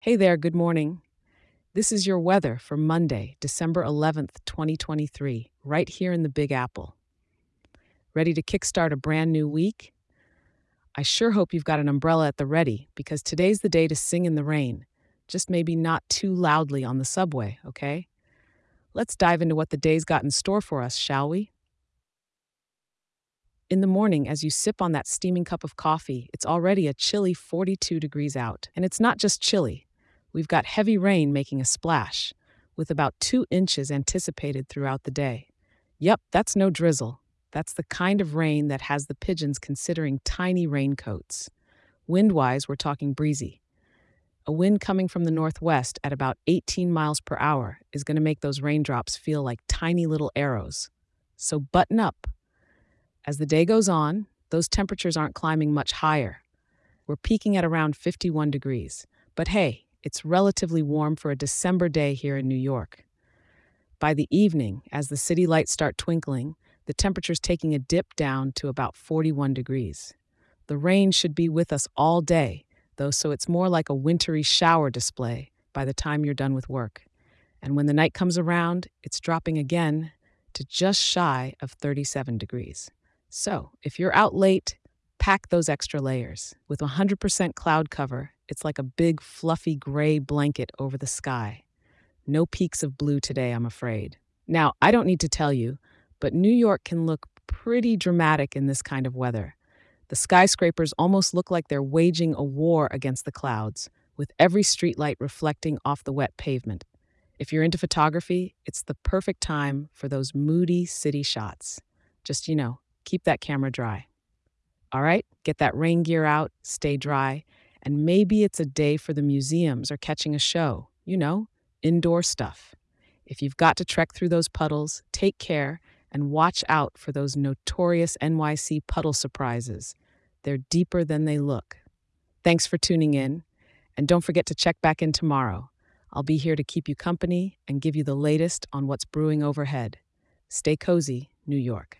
Hey there, good morning. This is your weather for Monday, December 11th, 2023, right here in the Big Apple. Ready to kickstart a brand new week? I sure hope you've got an umbrella at the ready because today's the day to sing in the rain, just maybe not too loudly on the subway, okay? Let's dive into what the day's got in store for us, shall we? In the morning, as you sip on that steaming cup of coffee, it's already a chilly 42 degrees out. And it's not just chilly, we've got heavy rain making a splash, with about two inches anticipated throughout the day. Yep, that's no drizzle. That's the kind of rain that has the pigeons considering tiny raincoats. Wind wise, we're talking breezy. A wind coming from the northwest at about 18 miles per hour is going to make those raindrops feel like tiny little arrows. So button up. As the day goes on, those temperatures aren't climbing much higher. We're peaking at around 51 degrees. But hey, it's relatively warm for a December day here in New York. By the evening, as the city lights start twinkling, the temperature's taking a dip down to about 41 degrees. The rain should be with us all day, though, so it's more like a wintry shower display by the time you're done with work. And when the night comes around, it's dropping again to just shy of 37 degrees. So, if you're out late, pack those extra layers. With 100% cloud cover, it's like a big, fluffy gray blanket over the sky. No peeks of blue today, I'm afraid. Now, I don't need to tell you, but New York can look pretty dramatic in this kind of weather. The skyscrapers almost look like they're waging a war against the clouds, with every streetlight reflecting off the wet pavement. If you're into photography, it's the perfect time for those moody city shots. Just, you know, keep that camera dry. All right, get that rain gear out, stay dry, and maybe it's a day for the museums or catching a show, you know, indoor stuff. If you've got to trek through those puddles, take care and watch out for those notorious NYC puddle surprises. They're deeper than they look. Thanks for tuning in, and don't forget to check back in tomorrow. I'll be here to keep you company and give you the latest on what's brewing overhead. Stay cozy, New York.